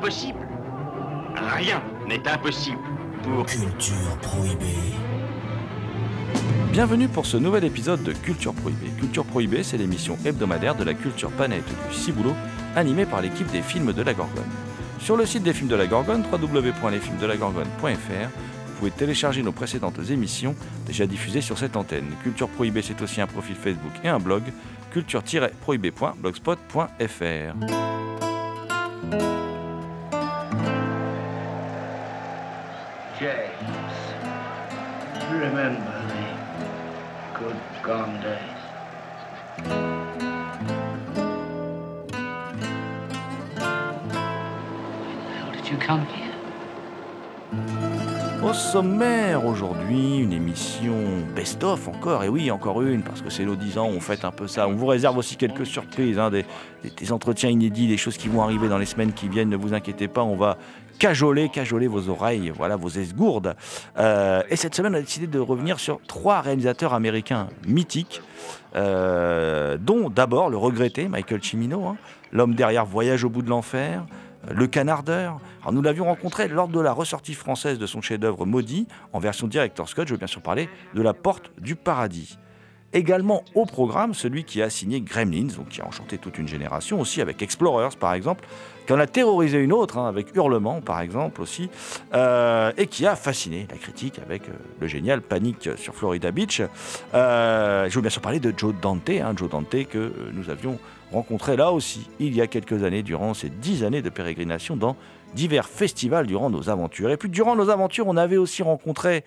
Impossible Rien n'est impossible pour... Culture prohibée. Bienvenue pour ce nouvel épisode de Culture Prohibée. Culture Prohibée, c'est l'émission hebdomadaire de la culture panette du Ciboulot, animée par l'équipe des films de la Gorgone. Sur le site des films de la Gorgone, www.lesfilmsdelagorgone.fr, vous pouvez télécharger nos précédentes émissions déjà diffusées sur cette antenne. Culture Prohibée, c'est aussi un profil Facebook et un blog, culture-prohibée.blogspot.fr. Au sommaire aujourd'hui, une émission best-of encore, et oui, encore une, parce que c'est nos 10 ans, on fait un peu ça. On vous réserve aussi quelques surprises, hein, des entretiens inédits, des choses qui vont arriver dans les semaines qui viennent, ne vous inquiétez pas, on va cajoler, cajoler vos oreilles, voilà, vos esgourdes. Euh, et cette semaine, on a décidé de revenir sur trois réalisateurs américains mythiques, euh, dont d'abord le regretté Michael Cimino, hein, l'homme derrière Voyage au bout de l'enfer, le Canardeur. Alors, nous l'avions rencontré lors de la ressortie française de son chef-d'œuvre Maudit, en version Director's Cut. Je veux bien sûr parler de La Porte du Paradis. Également au programme, celui qui a signé Gremlins, donc qui a enchanté toute une génération, aussi avec Explorers par exemple, qui en a terrorisé une autre, hein, avec Hurlement par exemple aussi, euh, et qui a fasciné la critique avec euh, le génial Panique sur Florida Beach. Euh, je veux bien sûr parler de Joe Dante, hein, Joe Dante que nous avions rencontré là aussi il y a quelques années, durant ces dix années de pérégrination dans divers festivals durant nos aventures. Et puis durant nos aventures, on avait aussi rencontré,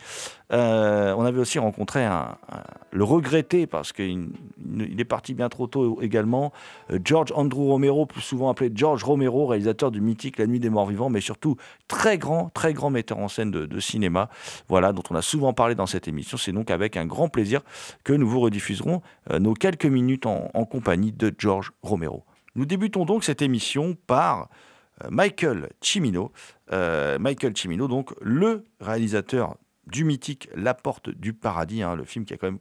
euh, on avait aussi rencontré le regretté parce qu'il il est parti bien trop tôt également, euh, George Andrew Romero, plus souvent appelé George Romero, réalisateur du mythique La Nuit des Morts Vivants, mais surtout très grand, très grand metteur en scène de, cinéma, voilà, dont on a souvent parlé dans cette émission. C'est donc avec un grand plaisir que nous vous rediffuserons euh, nos quelques minutes en, compagnie de George Romero. Nous débutons donc cette émission par Michael Cimino. Euh, Michael Cimino, donc le réalisateur du mythique La Porte du Paradis, hein, le film qui a quand même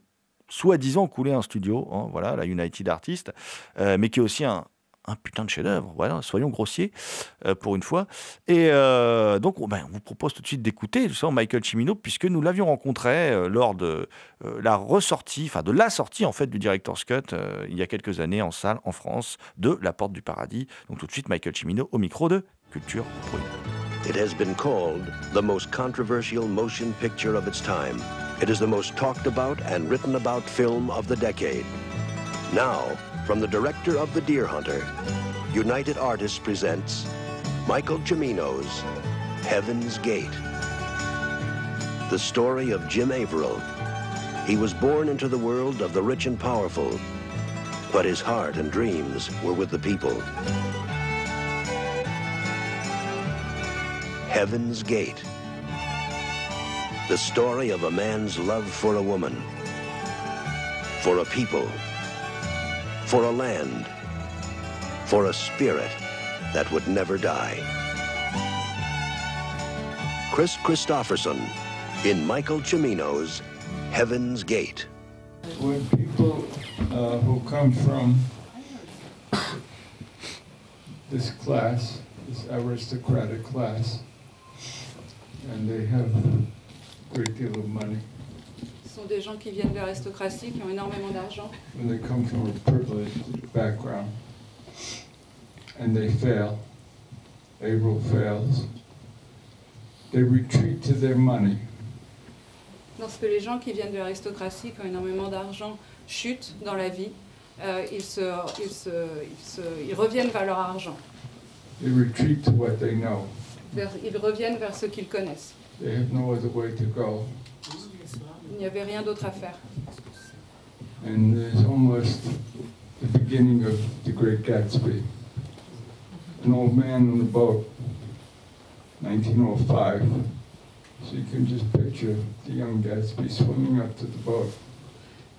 soi-disant coulé un studio, hein, voilà, la United Artists, euh, mais qui est aussi un, un putain de chef-d'œuvre, voilà, soyons grossiers euh, pour une fois. Et euh, donc, on, ben, on vous propose tout de suite d'écouter Michael Cimino, puisque nous l'avions rencontré euh, lors de la ressortie, enfin de la sortie en fait du Director's Cut il y a quelques années en salle en France de La Porte du Paradis. Donc tout de suite Michael Cimino au micro de Culture. It has been called the most controversial motion picture of its time. It is the most talked about and written about film of the decade. Now, from the director of The Deer Hunter, United Artists presents Michael Cimino's Heaven's Gate. The story of Jim Averill. He was born into the world of the rich and powerful, but his heart and dreams were with the people. Heaven's Gate. The story of a man's love for a woman, for a people, for a land, for a spirit that would never die. Chris Christopherson in Michael Cimino's Heaven's Gate. when people uh, who come from this class, this aristocratic class, and they have a great deal of money, Ce sont des gens qui viennent de l'aristocratie, qui ont énormément d'argent. they come from a privileged background, and they fail, April fails, they retreat to their money. Lorsque les gens qui viennent de l'aristocratie, qui ont énormément d'argent, chutent dans la vie, euh, ils, se, ils, se, ils, se- ils reviennent vers leur argent. They retreat to what they know. Vers- ils reviennent vers ce qu'ils connaissent. They have no other way to go. Il n'y avait rien d'autre à faire. And there's almost the beginning of The Great Gatsby. An old man on a boat, 1905. So you can just picture the young Gatsby swimming up to the boat.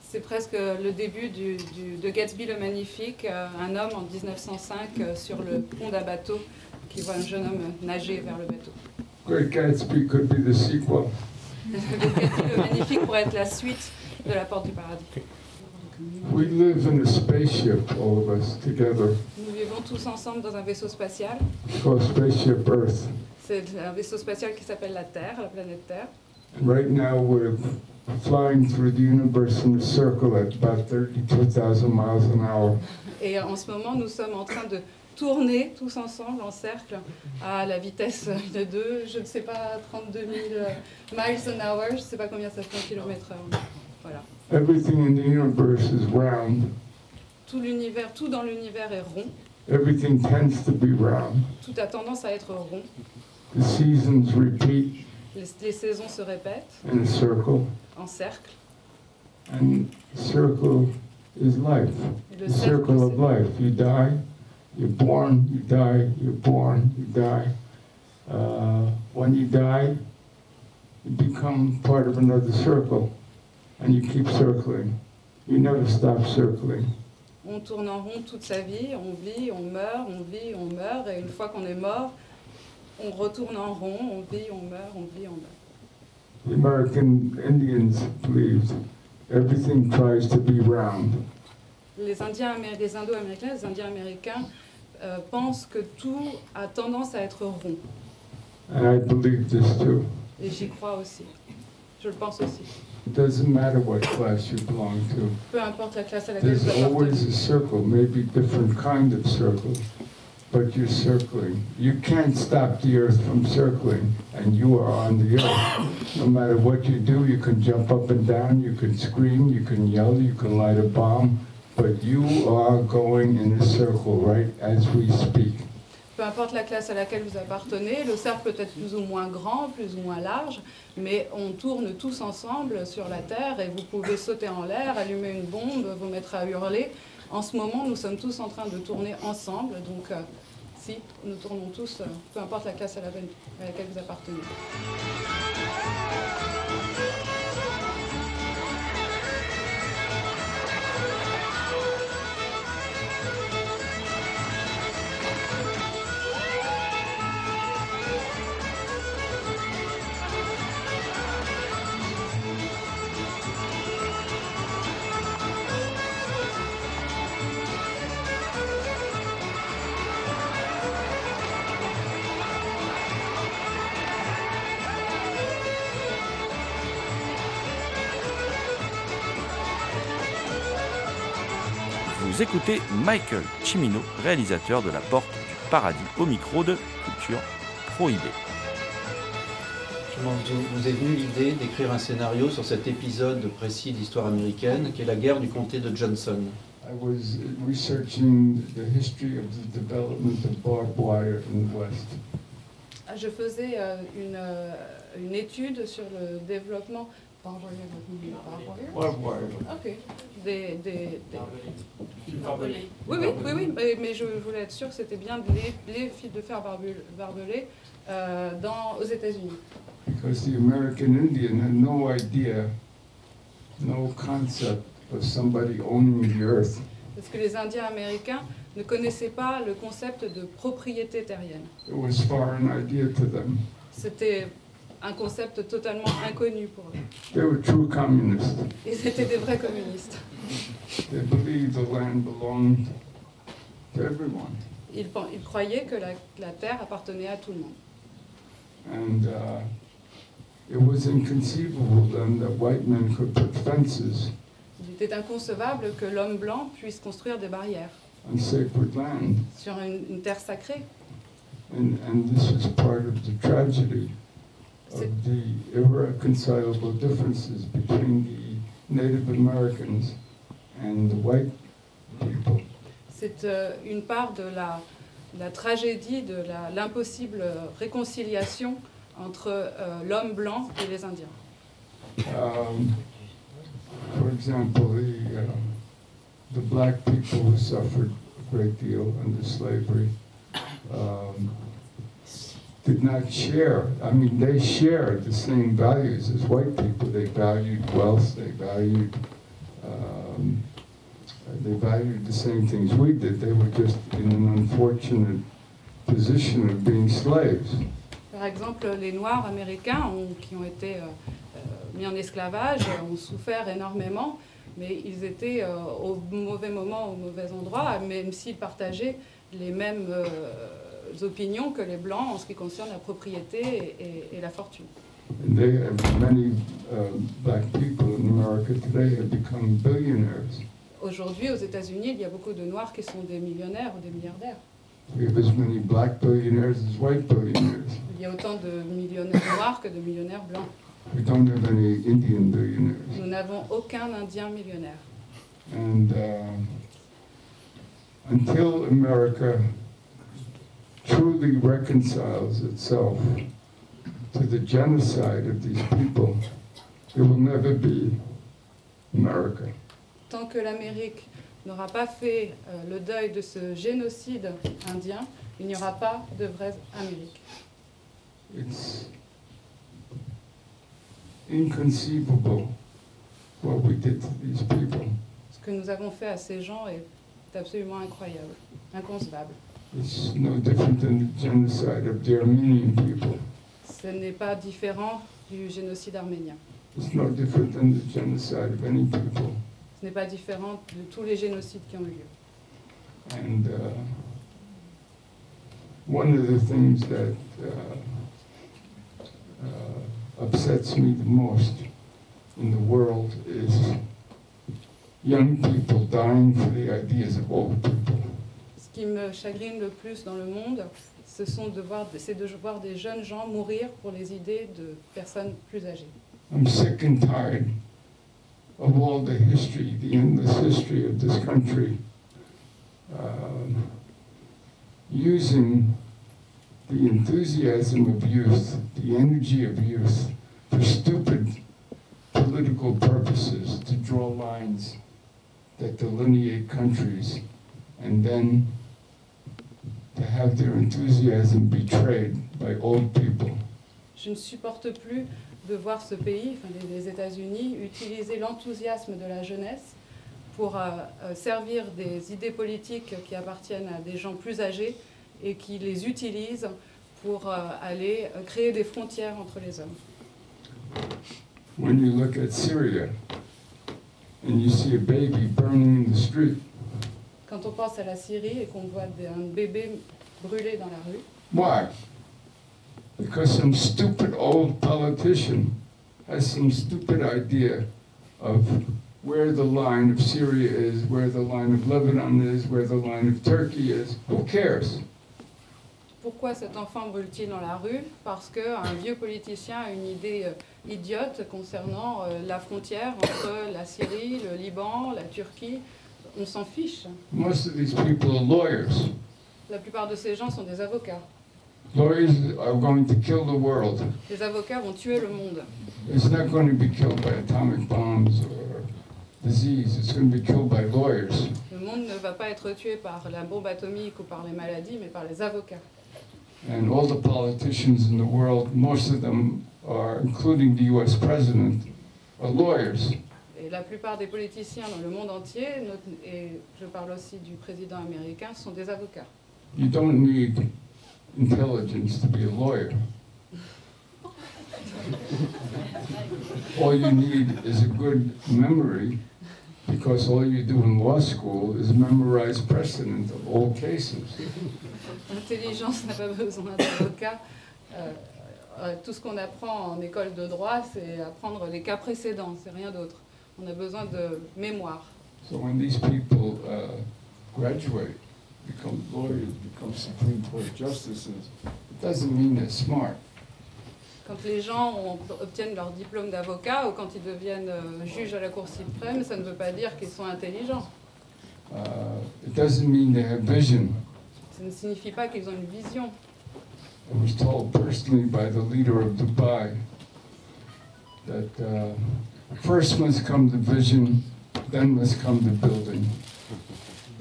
C'est presque le début du, du- de Gatsby le Magnifique, euh, un homme en 1905 euh, sur le pont d'un bateau qui voit un jeune homme nager vers le bateau. Great Gatsby could be the sequel. Magnifique pourrait être la suite de la Porte du Paradis. We live in a spaceship, all of us together. Nous vivons tous ensemble dans un vaisseau spatial. It's called Spaceship Earth. C'est un vaisseau spatial qui s'appelle la Terre, la planète Terre. And right now we're flying through the universe in a circle at about 32,000 miles an hour. Et en ce moment, nous sommes en train de tourner tous ensemble en cercle à la vitesse de 2, je ne sais pas, 32 000 miles an hour, je ne sais pas combien ça fait en kilomètres heure. Voilà. Everything in the universe is round. Tout l'univers, tout dans l'univers est rond. Everything tends to be round. Tout a tendance à être rond. The seasons repeat Les, les saisons se répètent in a circle, en cercle. and circle is life. Et le The cercle, circle of life. You die, you're born, you die, you're born, you die. Uh, when you die, you become part of another circle, and you keep circling. You never stop circling. On tourne en rond toute sa vie, on vit, on meurt, on vit, on meurt, et une fois qu'on est mort, on retourne en rond, on vit, on meurt, on vit, on meurt. The American Indians believed everything tries to be round. Les Indiens, les Indo-Américains, les Indiens américains euh, pensent que tout a tendance à être rond. And I believe this too. Et j'y crois aussi. Je le pense aussi. It doesn't matter what class you belong to. Peu importe la classe à laquelle There's vous always a circle, maybe different kind of circle, but you're circling. You can't stop the earth from circling, and you are on the earth. No matter what you do, you can jump up and down, you can scream, you can yell, you can light a bomb, but you are going in a circle right as we speak. Peu importe la classe à laquelle vous appartenez, le cercle peut être plus ou moins grand, plus ou moins large, mais on tourne tous ensemble sur la Terre et vous pouvez sauter en l'air, allumer une bombe, vous mettre à hurler. En ce moment, nous sommes tous en train de tourner ensemble, donc euh, si, nous tournons tous, euh, peu importe la classe à laquelle, vous appartenez. Écoutez Michael Cimino, réalisateur de La Porte du Paradis, au micro de Culture Prohibée. Comment vous vous est venue l'idée d'écrire un scénario sur cet épisode précis d'histoire américaine qui est la guerre du comté de Johnson I was researching the history of the development of barbed wire in the West. Je faisais euh, une, euh, une étude sur le développement. Barbed wire, barbed wire Barbed wire. Ok. Des, des, des- Oui, oui, oui, oui, mais, mais je voulais être sûre que c'était bien les, les fils de fer barbelés euh, dans, aux États-Unis. Because the American Indian had no idea, no concept of somebody owning the earth. Parce que les Indiens américains ne connaissaient pas le concept de propriété terrienne. It was foreign idea to them. C'était un concept totalement inconnu pour eux. They were true communists. Ils étaient des vrais communistes. They believed the land belonged to everyone. Ils, croyaient que la, la terre appartenait à tout le monde. And uh, it was inconceivable then that white men could put fences Il était inconcevable que l'homme blanc puisse construire des barrières on sacred land. sur une, une terre sacrée. And, and this was part of the tragedy of the irreconcilable differences between the Native Americans and the white people. C'est euh, une part de la, la tragédie, de l'impossible réconciliation entre euh, l'homme blanc et les Indiens. Um, for example, the, uh, the black people who suffered a great deal under slavery um, did not share. I mean, they shared the same values as white people. They valued wealth, they valued, um, they valued the same things we did. They were just in an unfortunate position of being slaves. Par exemple, les Noirs américains ont- qui ont été euh, euh, mis en esclavage ont souffert énormément, mais ils étaient euh, au mauvais moment, au mauvais endroit, même s'ils partageaient les mêmes euh, opinions que les Blancs en ce qui concerne la propriété et, et- et la fortune. And they have, many uh, black people in America today have become billionaires. Aujourd'hui, aux États-Unis, il y a beaucoup de Noirs qui sont des millionnaires ou des milliardaires. We have as many black billionaires as white billionaires. Il y a autant de millionnaires noirs que de millionnaires blancs. We don't have any Indian billionaires. Nous n'avons aucun Indien millionnaire. And uh, until America truly reconciles itself to the genocide of these people, there will never be America. Tant que l'Amérique n'aura pas fait euh, le deuil de ce génocide indien, il n'y aura pas de vraie Amérique. It's inconceivable what we did to these people. Ce que nous avons fait à ces gens est absolument incroyable, inconcevable. It's no different than the genocide of the Armenian people. Ce n'est pas différent du génocide arménien. It's no different than the genocide of any people. Ce n'est pas différent de tous les génocides qui ont eu lieu. And uh, one of the things that uh, uh, upsets me the most in the world is young people dying for the ideas of old people. Qui me chagrine le plus dans le monde, ce de c'est de voir des jeunes gens mourir pour les idées de personnes plus âgées. I'm sick and tired of all the history, the endless history of this country, um, using the enthusiasm of youth, the energy of youth, for stupid political purposes to draw lines that delineate countries, and then to have their enthusiasm betrayed by old people. Je ne supporte plus de voir ce pays, enfin les, États-Unis, utiliser l'enthousiasme de la jeunesse pour euh, euh, servir des idées politiques qui appartiennent à des gens plus âgés et qui les utilisent pour euh, aller créer des frontières entre les hommes. when you look at Syria and you see a baby burning in the street, Quand on pense à la Syrie et qu'on voit un bébé brûlé dans la rue, why? Because some stupid old politician has some stupid idea of where the line of Syria is, where the line of Lebanon is, where the line of Turkey is. Who cares? Pourquoi cet enfant brûle-t-il dans la rue? Parce qu'un vieux politicien a une idée euh, idiote concernant euh, la frontière entre la Syrie, le Liban, la Turquie. On s'en fiche. Most of these people are lawyers. La plupart de ces gens sont des avocats. Lawyers are going to kill the world. Les avocats vont tuer le monde. It's not going to be killed by atomic bombs or disease. It's going to be killed by lawyers. Le monde ne va pas être tué par la bombe atomique ou par les maladies, mais par les avocats. And all the politicians in the world, most of them are, including the US president, are lawyers. Et la plupart des politiciens dans le monde entier, et je parle aussi du président américain, sont des avocats. You don't need intelligence to be a lawyer. all you need is a good memory because all you do in law school is memorize precedent of all cases. L'intelligence n'a pas besoin d'avocat. Euh, euh, tout ce qu'on apprend en école de droit, c'est apprendre les cas précédents, c'est rien d'autre. On a besoin de mémoire. So when these people uh, graduate, become lawyers, become Supreme Court justices, it doesn't mean they're smart. Quand les gens ont- obtiennent leur diplôme d'avocat ou quand ils deviennent euh, juges à la Cour suprême, ça ne veut pas dire qu'ils sont intelligents. Uh, it doesn't mean they have vision. Ça ne signifie pas qu'ils ont une vision. I was told personally by the leader of Dubai that uh, first must come the vision, then must come the building.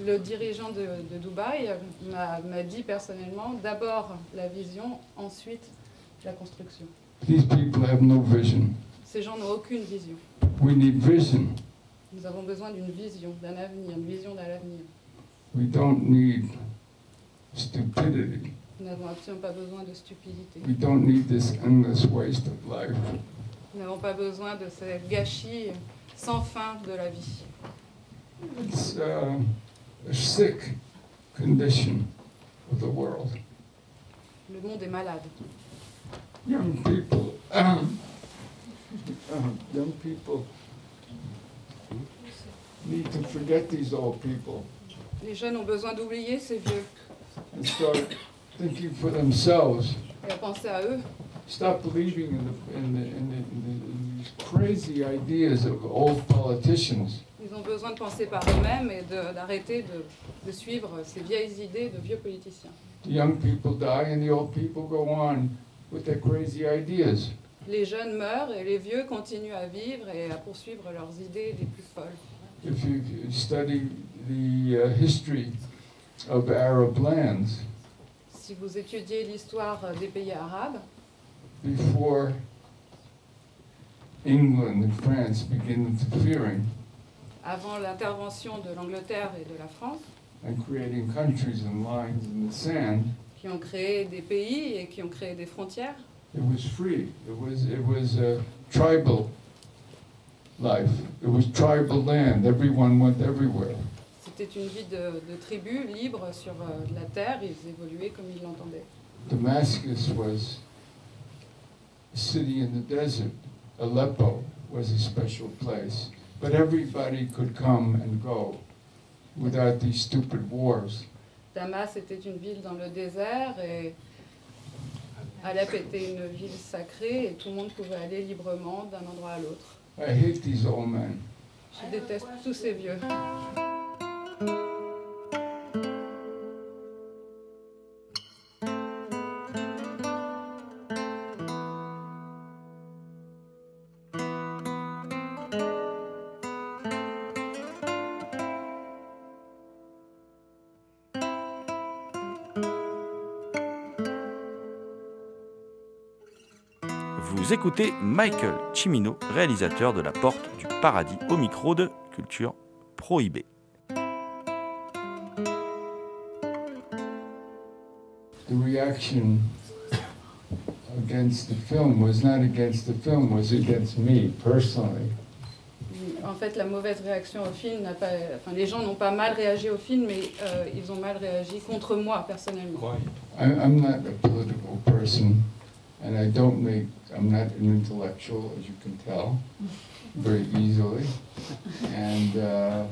Le dirigeant de, de Dubaï m'a m'a dit personnellement d'abord la vision, ensuite la construction. These people have no vision. Ces gens n'ont aucune vision. We need vision. Nous avons besoin d'une vision, d'un avenir, une vision d'un avenir. We don't need stupidity. Nous n'avons absolument pas besoin de stupidité. We don't need this endless waste of life. Nous n'avons pas besoin de ce gâchis sans fin de la vie. It's uh, a sick condition of the world. Le monde est malade. Young people, um, uh, young people need to forget these old people Les jeunes ont besoin d'oublier ces vieux and start thinking for themselves. et à penser à eux. Stop believing in, the, in, the, in, the, in, the, in these crazy ideas of old politicians. Ils ont besoin de penser par eux-mêmes et d'arrêter de, de suivre ces vieilles idées de vieux politiciens. The young people die and the old people go on with their crazy ideas. Les jeunes meurent et les vieux continuent à vivre et à poursuivre leurs idées les plus folles. If you study the uh, history of Arab lands, Si vous étudiez l'histoire des pays arabes, before England and France began interfering avant l'intervention de l'Angleterre et de la France, and creating countries and lines in the sand, qui ont créé des pays et qui ont créé des frontières, it was free. It was it was a tribal life. It was tribal land. Everyone went everywhere. c'était une vie de, de tribu libre sur euh, la terre, ils évoluaient comme ils l'entendaient. Damascus was city in the desert. Aleppo was a special place. But everybody could come and go without these stupid wars. Damas était une ville dans le désert et Alep était une ville sacrée et tout le monde pouvait aller librement d'un endroit à l'autre. I hate these old men. Je déteste tous ces vieux. Vous écoutez Michael Cimino, réalisateur de La Porte du Paradis, au micro de Culture Prohibée. The reaction against the film was not against the film, was against me personally. En fait, la mauvaise réaction au film n'a pas. Enfin, les gens n'ont pas mal réagi au film, mais euh, ils ont mal réagi contre moi personnellement. I, I'm not a political person, and I don't make, I'm not an intellectual, as you can tell, very easily. And uh,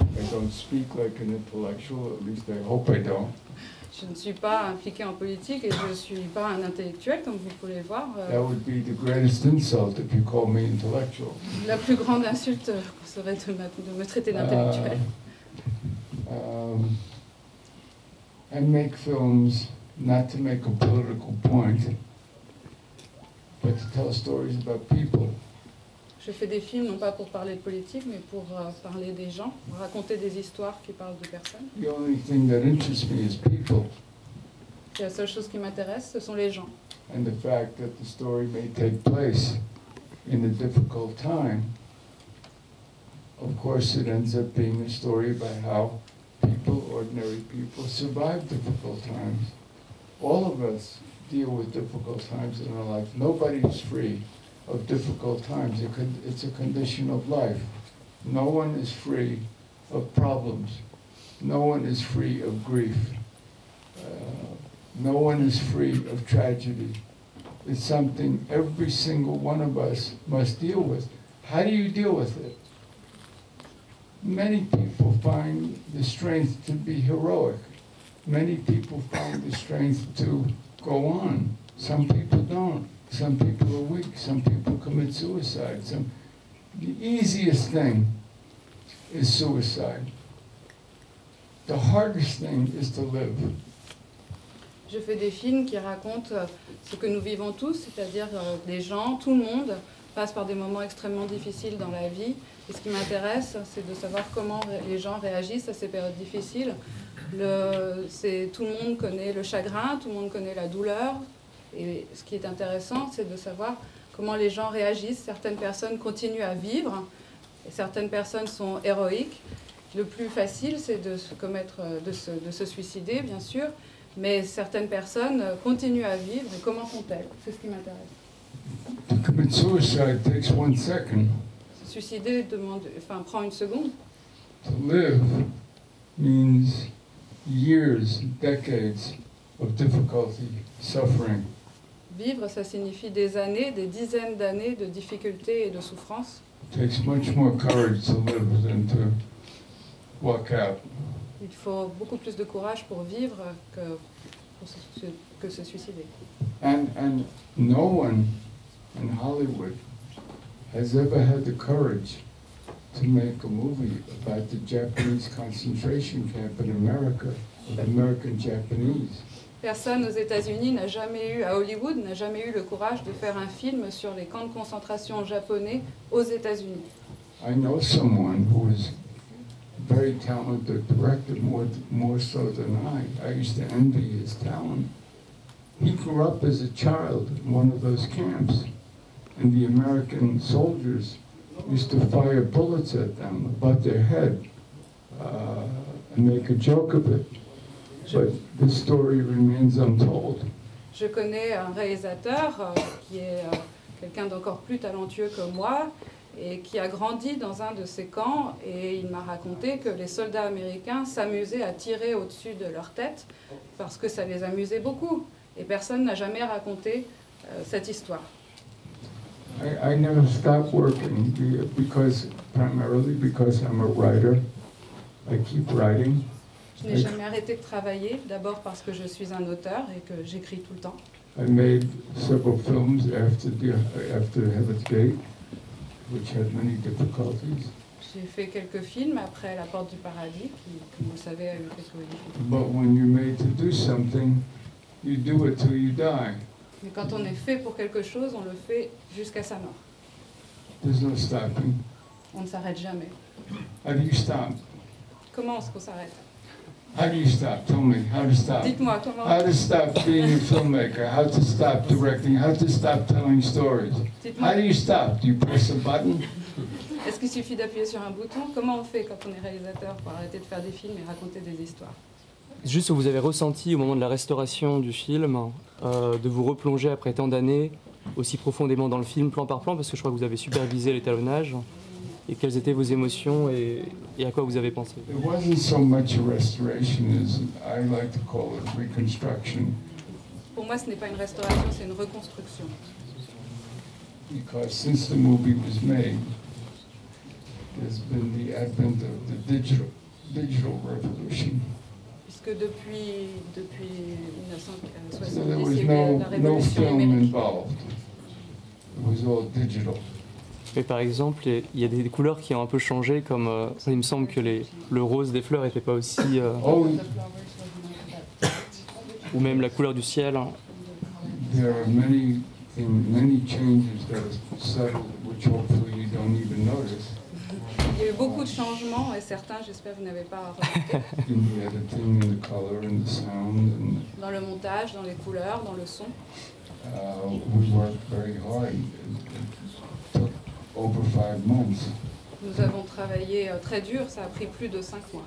I don't speak like an intellectual, at least I hope I don't. Je ne suis pas impliquée en politique et je ne suis pas un intellectuel, comme vous pouvez le voir. Euh, That would be the greatest insult if you call me intellectual. la plus grande insulte euh, serait de, ma- de me traiter d'intellectuel. Uh, um, I make films not to make a political point, but to tell stories about people. Je fais des films non pas pour parler de politique, mais pour euh, parler des gens, raconter des histoires qui parlent de personnes. The only thing that interests me is people Et la seule chose qui m'intéresse, ce sont les gens. and the fact that the story may take place in a difficult time. Of course, it ends up being a story about how people, ordinary people, survive difficult times. All of us deal with difficult times in our life. Nobody is free of difficult times. It could, it's a condition of life. No one is free of problems. No one is free of grief. Uh, no one is free of tragedy. It's something every single one of us must deal with. How do you deal with it? Many people find the strength to be heroic. Many people find the strength to go on. Some people don't. Some people are weak. Some people commit suicide. Some, the easiest thing is suicide. The hardest thing is to live. Je fais des films qui racontent euh, ce que nous vivons tous, c'est-à-dire euh, des gens, tout le monde passent par des moments extrêmement difficiles dans la vie. Et ce qui m'intéresse, c'est de savoir comment les gens réagissent à ces périodes difficiles. Le, tout le monde connaît le chagrin, tout le monde connaît la douleur. Et ce qui est intéressant, c'est de savoir comment les gens réagissent. Certaines personnes continuent à vivre, et certaines personnes sont héroïques. Le plus facile, c'est de se commettre, de se, de se, suicider, bien sûr, mais certaines personnes continuent à vivre. Et comment font-elles? C'est ce qui m'intéresse. To commit suicide takes one second. Se suicider demande, enfin, prend une seconde. To live means years, decades of difficulty, suffering. Vivre, ça signifie des années, des dizaines d'années de difficultés et de souffrances. It takes much more courage to live than to walk out. Il faut beaucoup plus de courage pour vivre que, pour se, que se suicider. And, and no one in Hollywood has ever had the courage to make a movie about the Japanese concentration camp in America, American Japanese. Personne aux États-Unis n'a jamais eu, à Hollywood, n'a jamais eu le courage de faire un film sur les camps de concentration japonais aux États-Unis. I know someone who is very talented director, more, more so than I. I used to envy his talent. He grew up as a child in one of those camps, and the American soldiers used to fire bullets at them above their head uh, and make a joke of it. But the story remains untold. Je connais un réalisateur euh, qui est euh, quelqu'un d'encore plus talentueux que moi et qui a grandi dans un de ces camps et il m'a raconté que les soldats américains s'amusaient à tirer au-dessus de leur tête parce que ça les amusait beaucoup et personne n'a jamais raconté euh, cette histoire. I, I never stopped working because primarily because I'm a writer. I keep writing. Je n'ai jamais arrêté de travailler, d'abord parce que je suis un auteur et que j'écris tout le temps. I made several films after the, after Heaven's Gate, which had many difficulties. J'ai fait quelques films après La Porte du Paradis, qui, comme vous le savez, a eu quelques difficultés. But when you're made to do something, you do it till you die. Mais quand on est fait pour quelque chose, on le fait jusqu'à sa mort. There's no stopping. On ne s'arrête jamais. How do you stop? Comment est-ce qu'on s'arrête? How do you stop? Tell me how to stop? Dites-moi comment? How to stop being a filmmaker, how to stop directing, how to stop telling stories? How do you stop? Do you press a button? Est-ce qu'il suffit d'appuyer sur un bouton? Comment on fait quand on est réalisateur pour arrêter de faire des films et raconter des histoires? Juste ce que vous avez ressenti au moment de la restauration du film, euh, de vous replonger après tant d'années aussi profondément dans le film, plan par plan, parce que je crois que vous avez supervisé l'étalonnage. Et quelles étaient vos émotions et, et à quoi vous avez pensé It wasn't so much a restoration as I like to call it reconstruction, Pour moi, ce n'est pas une restauration, c'est une reconstruction. because since the movie was made, there's been the advent of the digital digital revolution. Puisque depuis, depuis So there 1970, was il y a eu la révolution film numérique. Mais par exemple, il y a des couleurs qui ont un peu changé, comme euh, il me semble que les, le rose des fleurs n'était pas aussi. euh, Oh, ou même la couleur du ciel. hein. there are many, many changes that are subtle, which hopefully you don't even notice Il y a eu beaucoup de changements et certains, j'espère, vous n'avez pas remarqué. dans le montage, dans les couleurs, dans le son. uh, we worked very hard. It took over five months. Nous avons travaillé euh, très dur, ça a pris plus de cinq mois.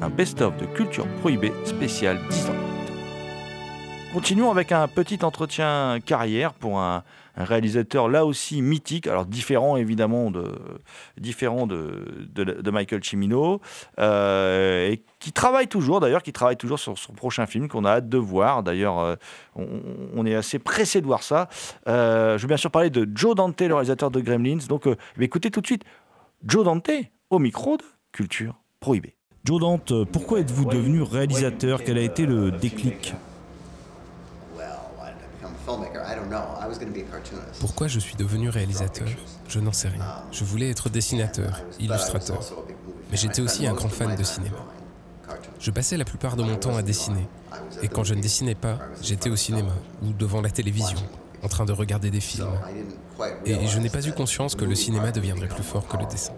Un best-of de Culture Prohibée spécial 10 ans. Continuons avec un petit entretien carrière pour un, réalisateur là aussi mythique, alors différent évidemment de, différent de, de, Michael Cimino, euh, et qui travaille toujours d'ailleurs, qui travaille toujours sur son prochain film qu'on a hâte de voir. D'ailleurs, euh, on, est assez pressé de voir ça. Euh, je veux bien sûr parler de Joe Dante, le réalisateur de Gremlins. Donc, euh, écoutez tout de suite Joe Dante au micro de Culture Prohibée. Joe Dante, pourquoi êtes-vous devenu réalisateur? Quel a été le déclic? Pourquoi je suis devenu réalisateur? Je n'en sais rien. Je voulais être dessinateur, illustrateur. Mais j'étais aussi un grand fan de cinéma. Je passais la plupart de mon temps à dessiner. Et quand je ne dessinais pas, j'étais au cinéma ou devant la télévision, en train de regarder des films. Et je n'ai pas eu conscience que le cinéma deviendrait plus fort que le dessin.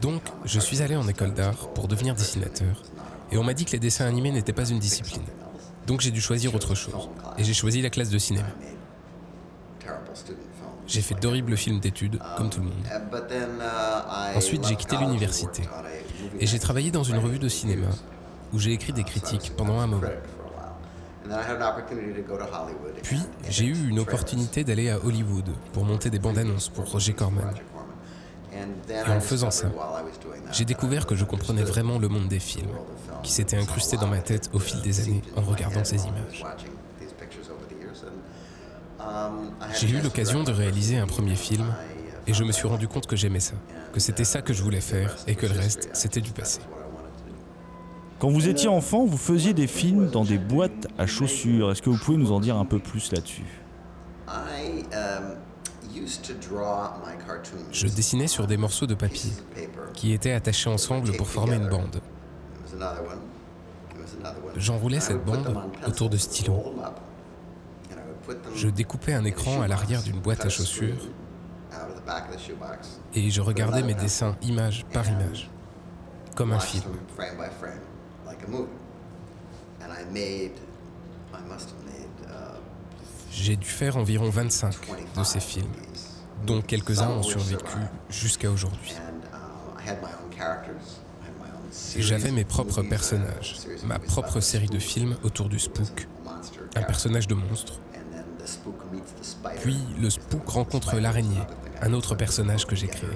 Donc, je suis allé en école d'art pour devenir dessinateur. Et on m'a dit que les dessins animés n'étaient pas une discipline. Donc j'ai dû choisir autre chose. Et j'ai choisi la classe de cinéma. J'ai fait d'horribles films d'études, comme tout le monde. Ensuite, j'ai quitté l'université. Et j'ai travaillé dans une revue de cinéma, où j'ai écrit des critiques pendant un moment. Puis, j'ai eu une opportunité d'aller à Hollywood pour monter des bandes annonces pour Roger Corman. Et en faisant ça, j'ai découvert que je comprenais vraiment le monde des films, qui s'était incrusté dans ma tête au fil des années en regardant ces images. J'ai eu l'occasion de réaliser un premier film et je me suis rendu compte que j'aimais ça, que c'était ça que je voulais faire et que le reste, c'était du passé. Quand vous étiez enfant, vous faisiez des films dans des boîtes à chaussures. Est-ce que vous pouvez nous en dire un peu plus là-dessus? Je dessinais sur des morceaux de papier qui étaient attachés ensemble pour former une bande. J'enroulais cette bande autour de stylos. Je découpais un écran à l'arrière d'une boîte à chaussures et je regardais mes dessins image par image, comme un film. J'ai dû faire environ 25 de ces films, dont quelques-uns ont survécu jusqu'à aujourd'hui. J'avais mes propres personnages, ma propre série de films autour du spook, un personnage de monstre. Puis le spook rencontre l'araignée, un autre personnage que j'ai créé.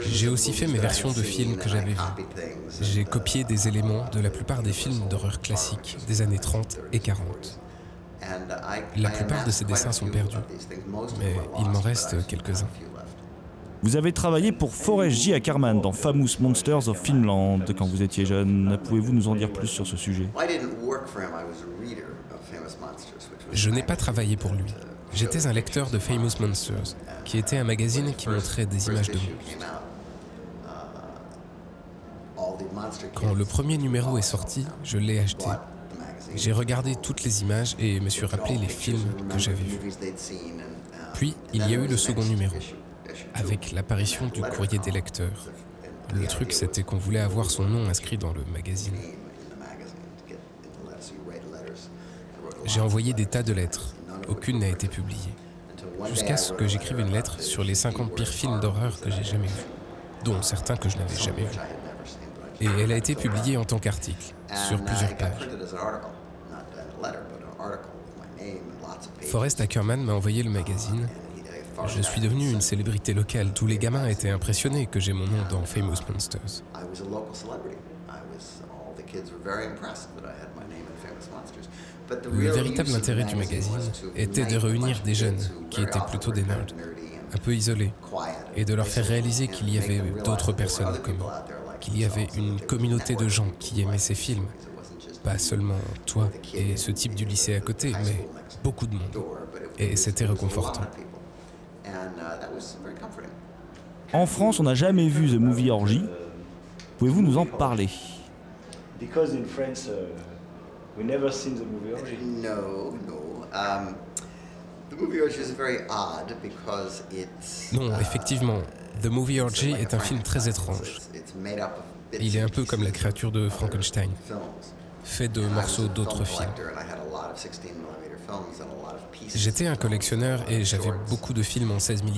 J'ai aussi fait mes versions de films que j'avais vus. J'ai copié des éléments de la plupart des films d'horreur classiques des années 30 et 40. La plupart de ces dessins sont perdus, mais il m'en reste quelques-uns. Vous avez travaillé pour Forrest J. Ackerman dans Famous Monsters of Finland quand vous étiez jeune. Pouvez-vous nous en dire plus sur ce sujet? Je n'ai pas travaillé pour lui. J'étais un lecteur de Famous Monsters, qui était un magazine qui montrait des images de monstres. Quand le premier numéro est sorti, je l'ai acheté. J'ai regardé toutes les images et me suis rappelé les films que j'avais vus. Puis, il y a eu le second numéro, avec l'apparition du courrier des lecteurs. Le truc, c'était qu'on voulait avoir son nom inscrit dans le magazine. J'ai envoyé des tas de lettres. Aucune n'a été publiée. Jusqu'à ce que j'écrive une lettre sur les 50 pires films d'horreur que j'ai jamais vus, dont certains que je n'avais jamais vus. Et elle a été publiée en tant qu'article, sur plusieurs pages. Forrest Ackerman m'a envoyé le magazine. Je suis devenu une célébrité locale. Tous les gamins étaient impressionnés que j'ai mon nom dans Famous Monsters. Le véritable intérêt du magazine était de réunir des jeunes qui étaient plutôt des nerds, un peu isolés, et de leur faire réaliser qu'il y avait d'autres personnes comme eux, qu'il y avait une communauté de gens qui aimaient ces films. Pas seulement toi et ce type du lycée à côté, mais beaucoup de monde. Et c'était réconfortant. En France, on n'a jamais vu The Movie Orgy. Pouvez-vous nous en parler? We never seen the movie Orgy. No, no. Um, the movie Orgy is very odd because it's. Non, effectivement, The Movie Orgy est un film très étrange. Il est un peu comme la créature de Frankenstein. fait de morceaux d'autres films. J'étais un collectionneur et j'avais beaucoup de films en 16 mm,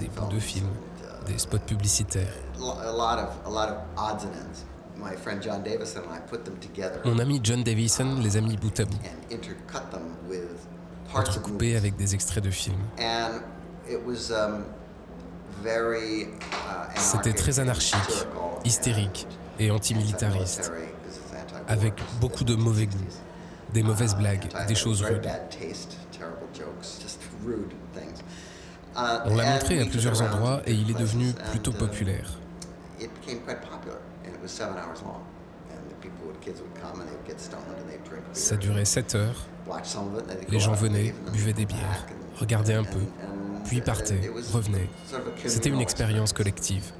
des bouts de films, des spots publicitaires. Mon ami John Davison les a mis bout à bout, entrecoupés avec des extraits de films. C'était très anarchique, hystérique et antimilitariste, avec beaucoup de mauvais goût, des mauvaises blagues, des choses rudes. On l'a montré à plusieurs endroits et il est devenu plutôt populaire. Ça durait 7 heures. Les gens venaient, buvaient des bières, regardaient un peu, puis partaient, revenaient. C'était une expérience collective.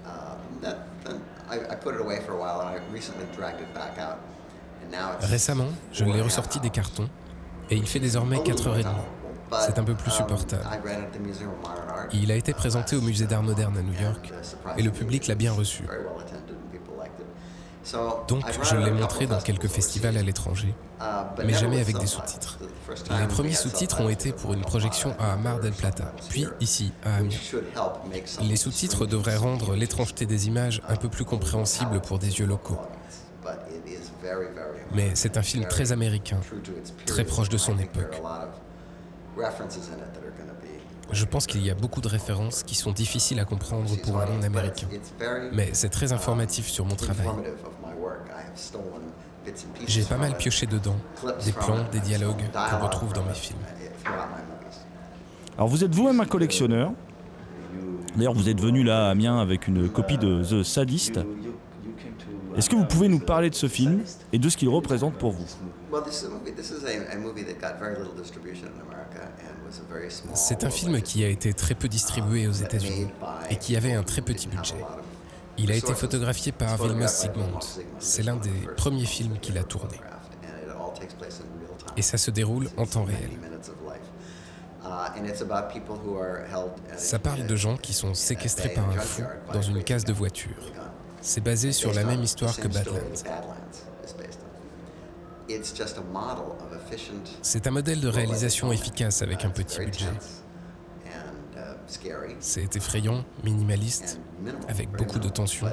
Récemment, je l'ai ressorti des cartons et il fait désormais 4h30. C'est un peu plus supportable. Il a été présenté au Musée d'Art moderne à New York et le public l'a bien reçu. Donc je l'ai montré dans quelques festivals à l'étranger, mais jamais avec des sous-titres. Les premiers sous-titres ont été pour une projection à Mar del Plata, puis ici, à Amiens. Les sous-titres devraient rendre l'étrangeté des images un peu plus compréhensible pour des yeux locaux. Mais c'est un film très américain, très proche de son époque. Je pense qu'il y a beaucoup de références qui sont difficiles à comprendre pour un non-américain. Mais c'est très informatif sur mon travail. J'ai pas mal pioché dedans, des plans, des dialogues qu'on retrouve dans mes films. Alors vous êtes vous-même un collectionneur. D'ailleurs, vous êtes venu là à Amiens avec une copie de The Sadist. Est-ce que vous pouvez nous parler de ce film et de ce qu'il représente pour vous C'est un film qui a été très peu distribué aux États-Unis et qui avait un très petit budget. Il a été photographié par Vilmos Zsigmond. C'est l'un des premiers films qu'il a tourné. Et ça se déroule en temps réel. Ça parle de gens qui sont séquestrés par un fou dans une case de voiture. C'est basé sur la même histoire que Badlands. C'est un modèle de réalisation efficace avec un petit budget. C'est effrayant, minimaliste, avec beaucoup de tension.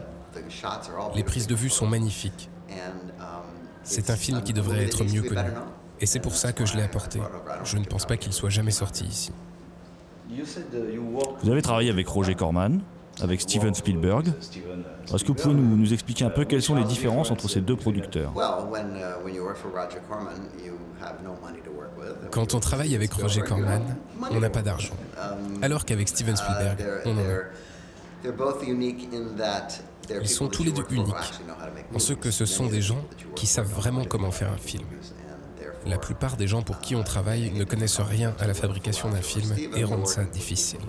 Les prises de vue sont magnifiques. C'est un film qui devrait être mieux connu. Et c'est pour ça que je l'ai apporté. Je ne pense pas qu'il soit jamais sorti ici. Vous avez travaillé avec Roger Corman, avec Steven Spielberg. Est-ce que vous pouvez nous, nous, expliquer un peu quelles sont les différences entre ces deux producteurs? Quand on travaille avec Roger Corman, on n'a pas d'argent. Alors qu'avec Steven Spielberg, on en a. Ils sont tous les deux uniques, en ce que ce sont des gens qui savent vraiment comment faire un film. La plupart des gens pour qui on travaille ne connaissent rien à la fabrication d'un film et rendent ça difficile.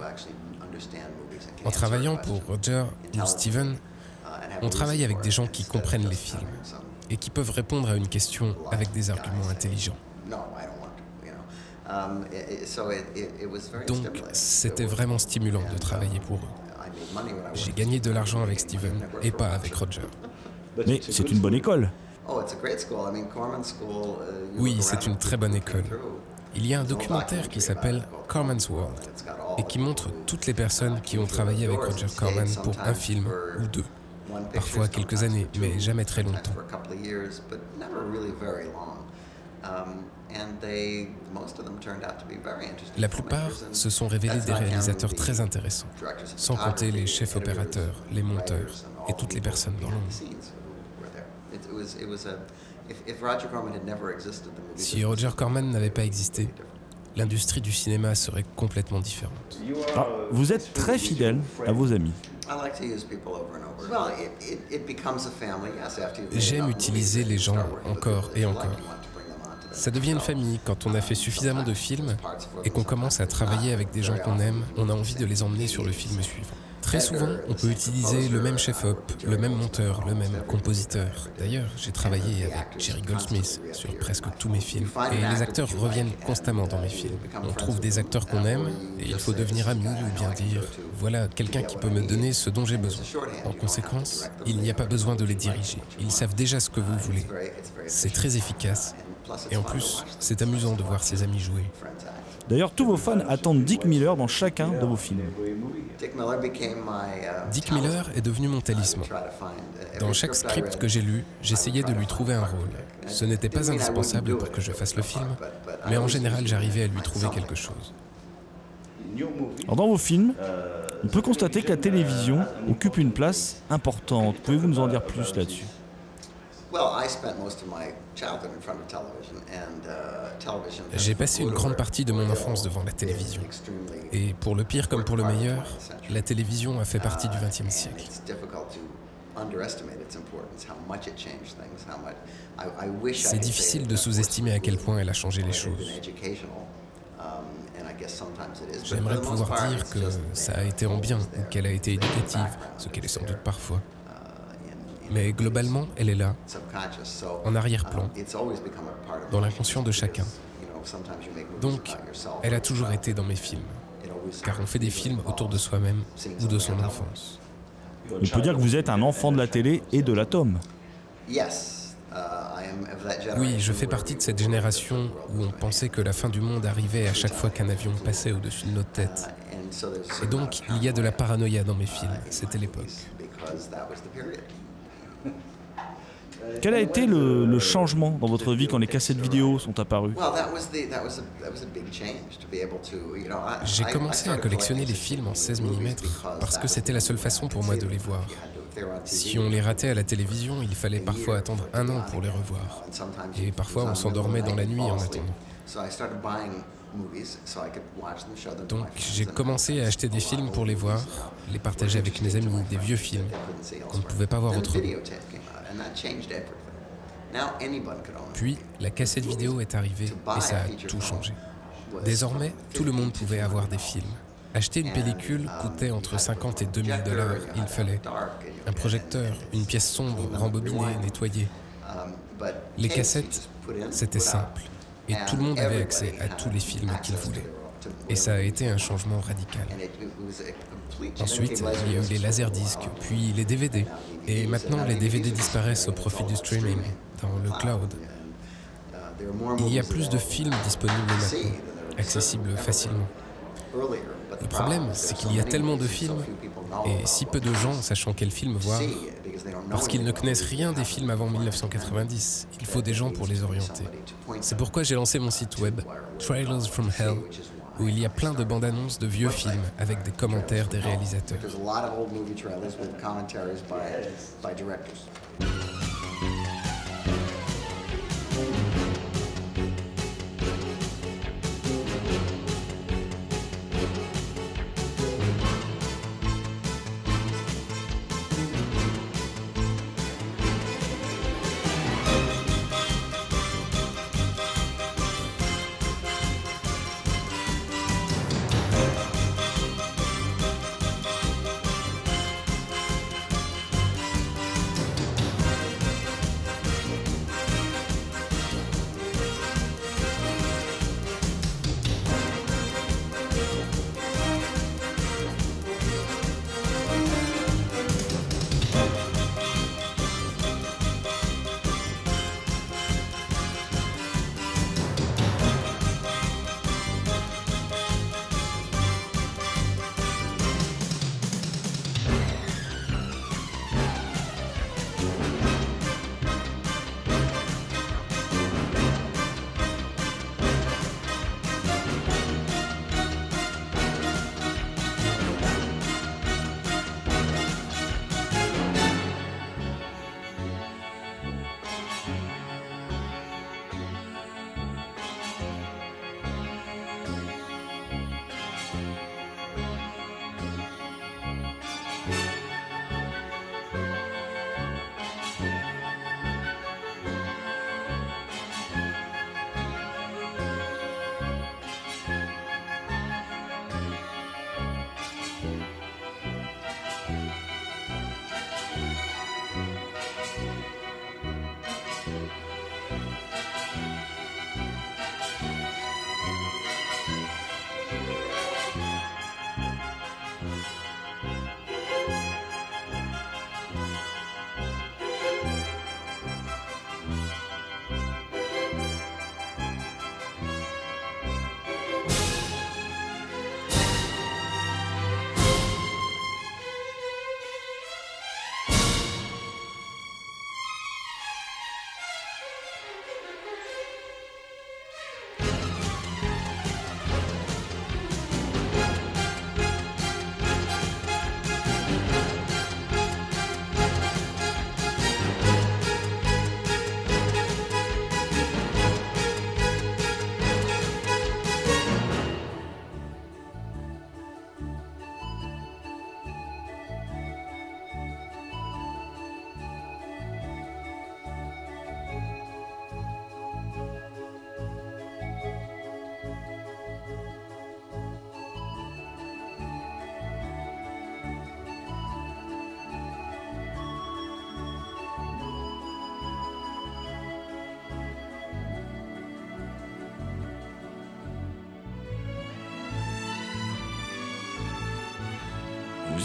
En travaillant pour Roger ou Steven, on travaille avec des gens qui comprennent les films et qui peuvent répondre à une question avec des arguments intelligents. Donc, c'était vraiment stimulant de travailler pour eux. J'ai gagné de l'argent avec Steven et pas avec Roger. Mais c'est une bonne école. Oui, c'est une très bonne école. Il y a un documentaire qui s'appelle Corman's World et qui montre toutes les personnes qui ont travaillé avec Roger Corman pour un film ou deux. Parfois quelques années, mais jamais très longtemps. La plupart se sont révélés des réalisateurs très intéressants, sans compter les chefs opérateurs, les monteurs et toutes les personnes dans l'ombre. Si Roger Corman n'avait pas existé, l'industrie du cinéma serait complètement différente. Ah, vous êtes très fidèle à vos amis. J'aime utiliser les gens encore et encore. Ça devient une famille quand on a fait suffisamment de films et qu'on commence à travailler avec des gens qu'on aime, on a envie de les emmener sur le film suivant. Très souvent, on peut utiliser le même chef-op, le même monteur, le même compositeur. D'ailleurs, j'ai travaillé avec Jerry Goldsmith sur presque tous mes films. Et les acteurs reviennent constamment dans mes films. On trouve des acteurs qu'on aime et il faut devenir ami ou bien dire voilà quelqu'un qui peut me donner ce dont j'ai besoin. En conséquence, il n'y a pas besoin de les diriger. Ils savent déjà ce que vous voulez. C'est très efficace. Et en plus, c'est amusant de voir ses amis jouer. D'ailleurs, tous vos fans attendent Dick Miller dans chacun de vos films. Dick Miller est devenu mon talisman. Dans chaque script que j'ai lu, j'essayais de lui trouver un rôle. Ce n'était pas indispensable pour que je fasse le film, mais en général, j'arrivais à lui trouver quelque chose. Alors dans vos films, on peut constater que la télévision occupe une place importante. Pouvez-vous nous en dire plus là-dessus? J'ai passé une grande partie de mon enfance devant la télévision. Et pour le pire comme pour le meilleur, la télévision a fait partie du XXe siècle. C'est difficile de sous-estimer à quel point elle a changé les choses. J'aimerais pouvoir dire que ça a été en bien ou qu'elle a été éducative, ce qu'elle est sans doute parfois. Mais globalement, elle est là, en arrière-plan, dans l'inconscient de chacun. Donc, elle a toujours été dans mes films, car on fait des films autour de soi-même ou de son enfance. On peut dire que vous êtes un enfant de la télé et de l'atome. Oui, je fais partie de cette génération où on pensait que la fin du monde arrivait à chaque fois qu'un avion passait au-dessus de notre tête. Et donc, il y a de la paranoïa dans mes films. C'était l'époque. Quel a été le, le, changement dans votre vie quand les cassettes vidéo sont apparues J'ai commencé à collectionner les films en 16 mm parce que c'était la seule façon pour moi de les voir. Si on les ratait à la télévision, il fallait parfois attendre un an pour les revoir. Et parfois on s'endormait dans la nuit en attendant. Donc j'ai commencé à acheter des films pour les voir, les partager avec mes amis, des vieux films qu'on ne pouvait pas voir autrement. Puis la cassette vidéo est arrivée et ça a tout changé. Désormais, tout le monde pouvait avoir des films. Acheter une pellicule coûtait entre 50 et 2000 dollars. Il fallait un projecteur, une pièce sombre, rembobinée, nettoyée. Les cassettes, c'était simple. Et tout le monde avait accès à tous les films qu'il voulait. Et ça a été un changement radical. Ensuite, il y a eu les laserdiscs, puis les DVD. Et maintenant, les DVD disparaissent au profit du streaming, dans le cloud. Il y a plus de films disponibles maintenant, accessibles facilement. Le problème, c'est qu'il y a tellement de films et si peu de gens sachant quel film voir, parce qu'ils ne connaissent rien des films avant 1990. Il faut des gens pour les orienter. C'est pourquoi j'ai lancé mon site web, Trailers from Hell, où il y a plein de bandes annonces de vieux films avec des commentaires des réalisateurs.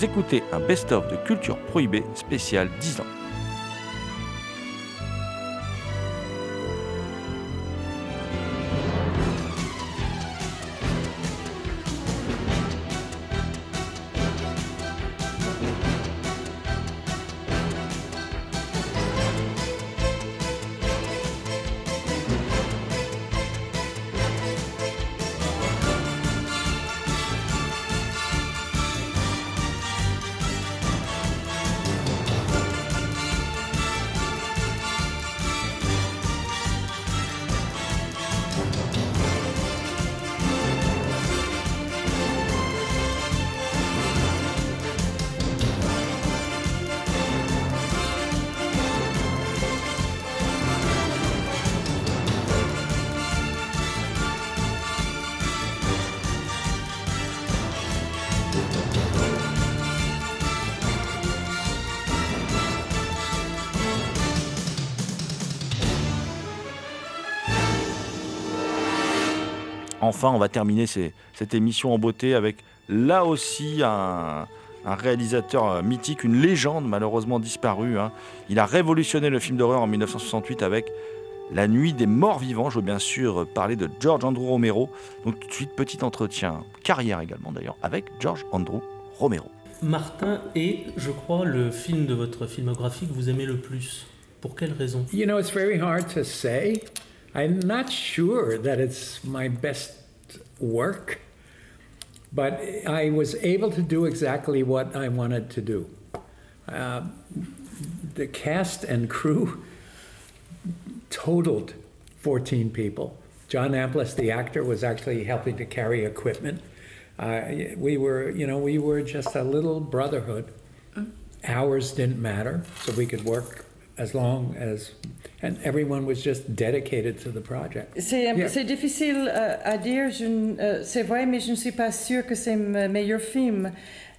Écoutez un best-of de Culture Prohibée spécial 10 ans. Enfin, on va terminer ces- cette émission en beauté avec là aussi un, un réalisateur euh, mythique, une légende malheureusement disparue. hein. Il a révolutionné le film d'horreur en 1968 avec La Nuit des Morts Vivants. Je veux bien sûr parler de George Andrew Romero. Donc tout de suite, petit entretien, carrière également d'ailleurs, avec George Andrew Romero. Martin est, je crois, le film de votre filmographie que vous aimez le plus. Pour quelle raison? You know, it's very hard to say. I'm not sure that it's my best work, but I was able to do exactly what I wanted to do. Uh, the cast and crew totaled 14 people. John Amplis, the actor, was actually helping to carry equipment. Uh, we were, you know, we were just a little brotherhood. Hours didn't matter, so we could work as long as, and everyone was just dedicated to the project. C'est Yeah. difficile euh, à dire, euh, c'est vrai, mais je ne suis pas sûre que c'est mon meilleur film.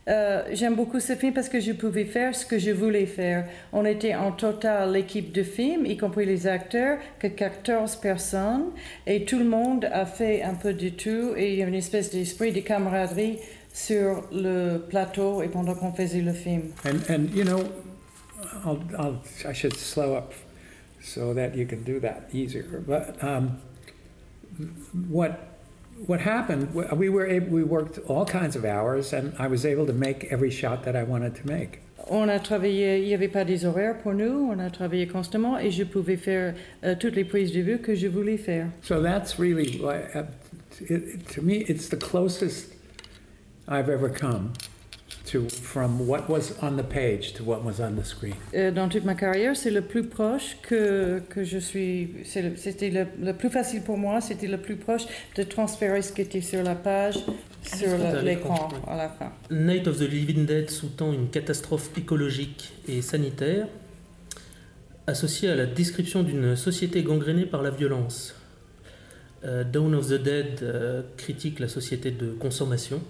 Euh, J'aime beaucoup ce film parce que je pouvais faire ce que je voulais faire. On était en total l'équipe de film, y compris les acteurs, que 14 personnes, et tout le monde a fait un peu de tout, et il y a une espèce d'esprit de camaraderie sur le plateau et pendant qu'on faisait le film. And, and you know, I'll, I'll, I should slow up so that you can do that easier. But um, what what happened? We were able, we worked all kinds of hours, and I was able to make every shot that I wanted to make. On a travaillé, il n'y avait pas des horaires pour nous, on a travaillé constamment et je pouvais faire euh, toutes les prises de vue que je voulais faire. So that's really uh, it, to me, it's the closest I've ever come to from what was on the page to what was on the screen? Euh, dans toute ma carrière, c'est le plus proche que, que je suis. C'était le, le plus facile pour moi, c'était le plus proche de transférer ce qui était sur la page sur t'a l'écran l'écran, à la fin. Night of the Living Dead sous-tend une catastrophe écologique et sanitaire associée à la description d'une société gangrénée par la violence. Euh, Dawn of the Dead euh, critique la société de consommation.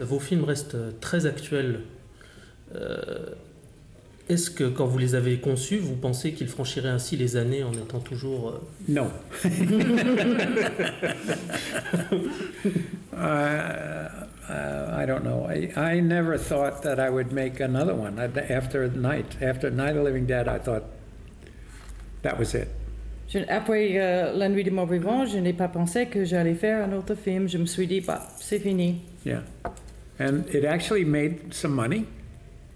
Vos films restent euh, très actuels. Euh, Est-ce que quand vous les avez conçus, vous pensez qu'ils franchiraient ainsi les années en étant toujours... euh, No. uh, uh, I don't know. I, I never thought that I would make another one. I- After Night, after Night of Living Dead, I thought that was it. Je- après euh, La Nuit des Morts Vivants, je n'ai pas pensé que j'allais faire un autre film. Je me suis dit, bah, c'est fini. Yeah. And it actually made some money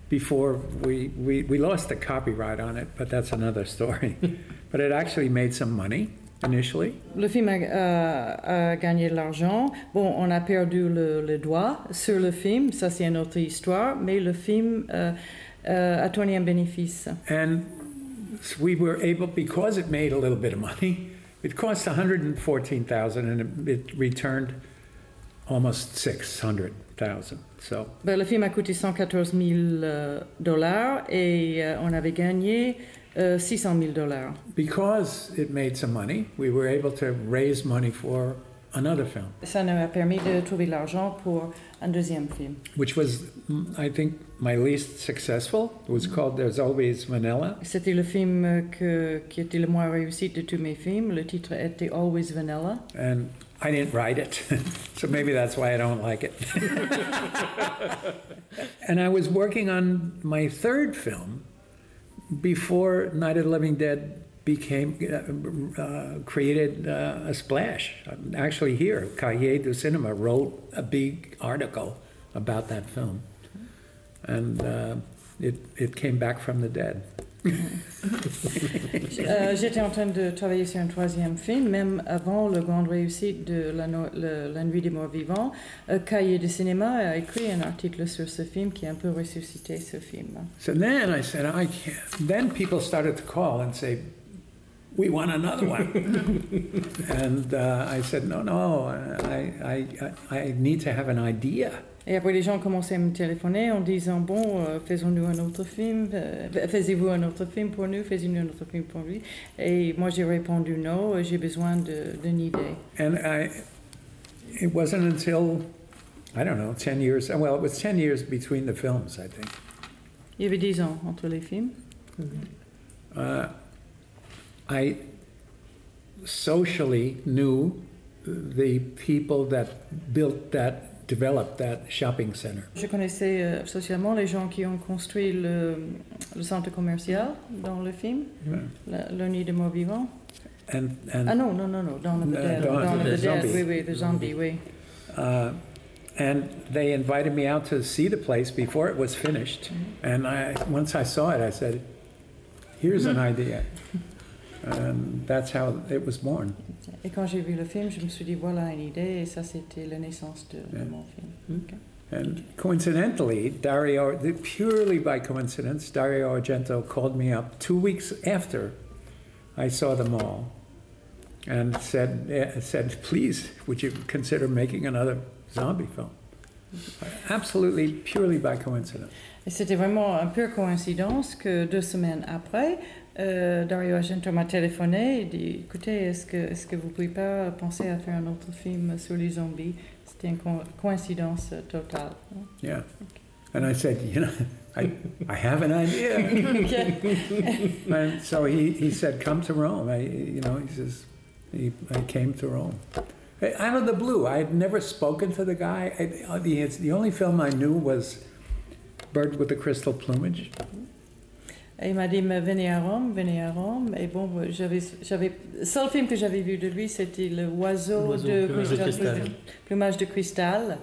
before we, we, we lost the copyright on it, but that's another story. but it actually made some money initially. Le film a, a- a gagné de l'argent. Bon, on a perdu le, le doigt sur le film, ça c'est une autre histoire, mais le film euh, euh, a tourné un bénéfice. And we were able, because it made a little bit of money, it cost 114000 and it, it returned almost 600000 So Ben, le film a coûté 114 000 euh, dollars et euh, on avait gagné euh, 600 000 dollars. because it made some money, we were able to raise money for another film, Ça nous a permis de trouver l'argent pour un deuxième film. which was, I think, my least successful. It was called There's Always Vanilla. C'était le film que- qui était le moins réussi de tous mes films. Le titre était Always Vanilla. And I didn't write it, so maybe that's why I don't like it. and I was working on my third film before Night of the Living Dead became uh, uh, created uh, a splash. Actually, here, Cahiers du Cinema wrote a big article about that film, and uh, it it came back from the dead. Euh, J'étais en train de travailler sur un troisième film, même avant le grande réussite de La, Nuit des Morts Vivants. Euh, Cahiers de cinéma a écrit un article sur ce film qui a un peu ressuscité ce film. So then I said, I can't. Then people started to call and say, "We want another one," and uh, I said, "No, no, I, I, I, I need to have an idea." Et après, les gens commençaient à me téléphoner en disant Bon, euh, faisons-nous un autre film, euh, faisez-vous un autre film pour nous, faisez-nous un autre film pour lui. Et moi, j'ai répondu Non, euh, j'ai besoin d'une idée. And I, it wasn't until, I don't know, 10 years, well, it was 10 years between the films, I think. Il y avait 10 ans entre les films. Uh, I socially knew the people that built that, developed that shopping center. Je connaissais euh, socialement les gens qui ont construit le, le centre commercial dans le film, la- le nid de morts vivants. And, and Ah non, non, non, non, dans le Uh, Dead, Dawn dans of le the Dead, oui, oui, the zombie, oui. Uh, and they invited me out to see the place before it was finished. And I, once I saw it, I said, "Here's an idea," and that's how it was born. Et quand j'ai vu le film, je me suis dit Voilà une idée, et ça, c'était la naissance de, de mon film. Ok. And coincidentally, Dario, purely by coincidence, Dario Argento called me up two weeks after I saw them all, and said, eh, said, "Please, would you consider making another zombie film?" Absolutely, purely by coincidence. Et c'était vraiment un peu coïncidence que deux semaines après, euh, Dario Argento m'a téléphoné et dit Écoutez, est-ce que, est que vous ne pouvez pas penser à faire un autre film sur les zombies C'était une co- coïncidence totale. Yeah. And I said, you know, I, I have an idea. and so he, he said, come to Rome. I, you know, he says, he, I came to Rome. Out of the blue, I had never spoken to the guy. I, the, the only film I knew was Bird with the Crystal Plumage. Et il m'a dit Mais Venez à Rome, venez à Rome. Et bon, j'avais, j'avais, le seul film que j'avais vu de lui, c'était Le Oiseau, de, Plumage de cristal. Plumage de cristal.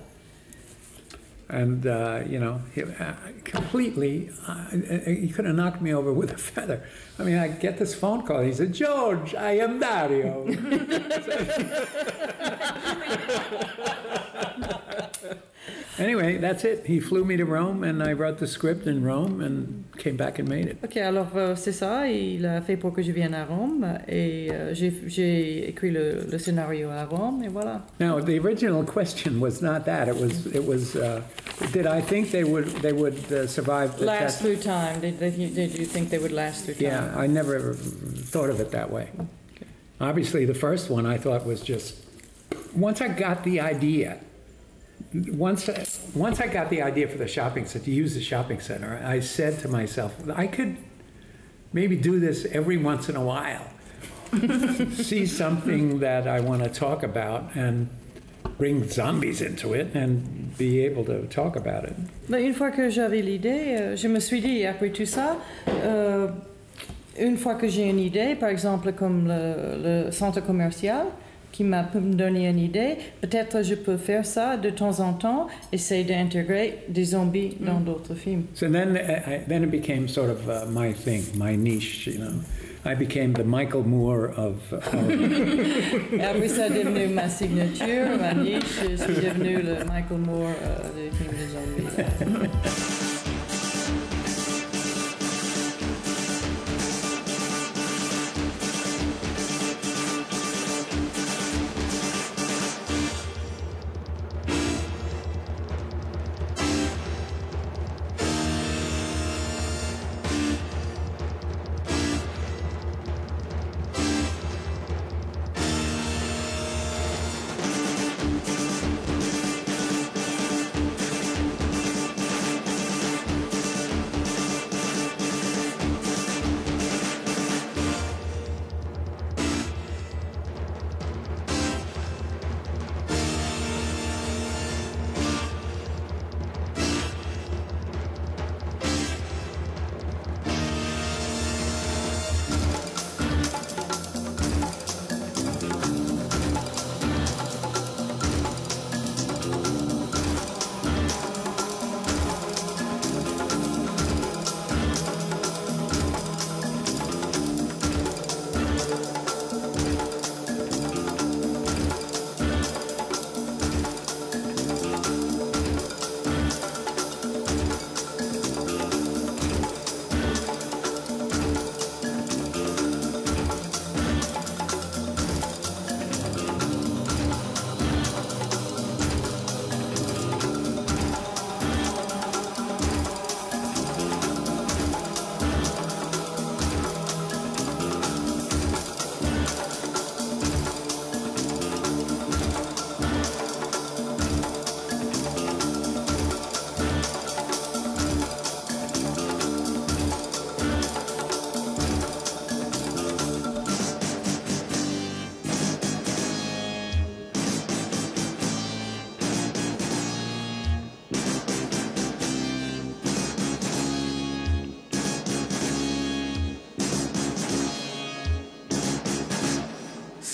And, uh, you know, he, uh, completely, uh, he could have knocked me over with a feather. I mean, I get this phone call. He said, George, I am Dario. anyway, that's it. He flew me to Rome, and I wrote the script in Rome and came back and made it. Ok, alors euh, c'est ça, il a fait pour que je vienne à Rome et euh, j'ai, j'ai écrit le, le scénario à Rome et voilà. Now, the original question was not that. It was, it was, uh, did I think they would, they would uh, survive the Last test? through time, did, did, you, did you think they would last through time? Yeah, I never thought of it that way. Obviously, the first one I thought was just once I got the idea. Once, once I got the idea for the shopping center to use the shopping center, I said to myself, I could maybe do this every once in a while. See something that I want to talk about and bring zombies into it and be able to talk about it. Mais une fois que j'avais l'idée, euh, je me suis dit, après tout ça, euh, une fois que j'ai une idée, par exemple comme le, le centre commercial, qui m'a donner une idée, peut-être je peux faire ça de temps en temps, essayer d'intégrer des zombies dans d'autres films. So then, I, I- then it became sort of uh, my thing, my niche. You know, I became the Michael Moore of. of Et après ça devenu ma signature, ma niche, je suis devenu le Michael Moore euh, des films de zombies.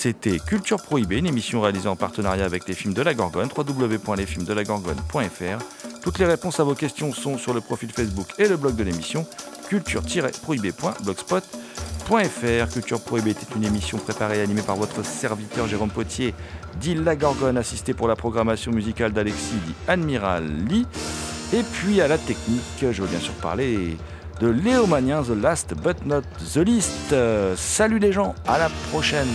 c'était Culture Prohibée, une émission réalisée en partenariat avec les films de la Gorgone, www.lesfilmsdelagorgone.fr. Toutes les réponses à vos questions sont sur le profil Facebook et le blog de l'émission culture-prohibée.blogspot.fr. Culture Prohibée était une émission préparée et animée par votre serviteur Jérôme Potier, dit La Gorgone, assisté pour la programmation musicale d'Alexis, dit Admiral Lee. Et puis à la technique, je veux bien sûr parler de Léo Magnin, The Last But Not The Least. salut les gens, à la prochaine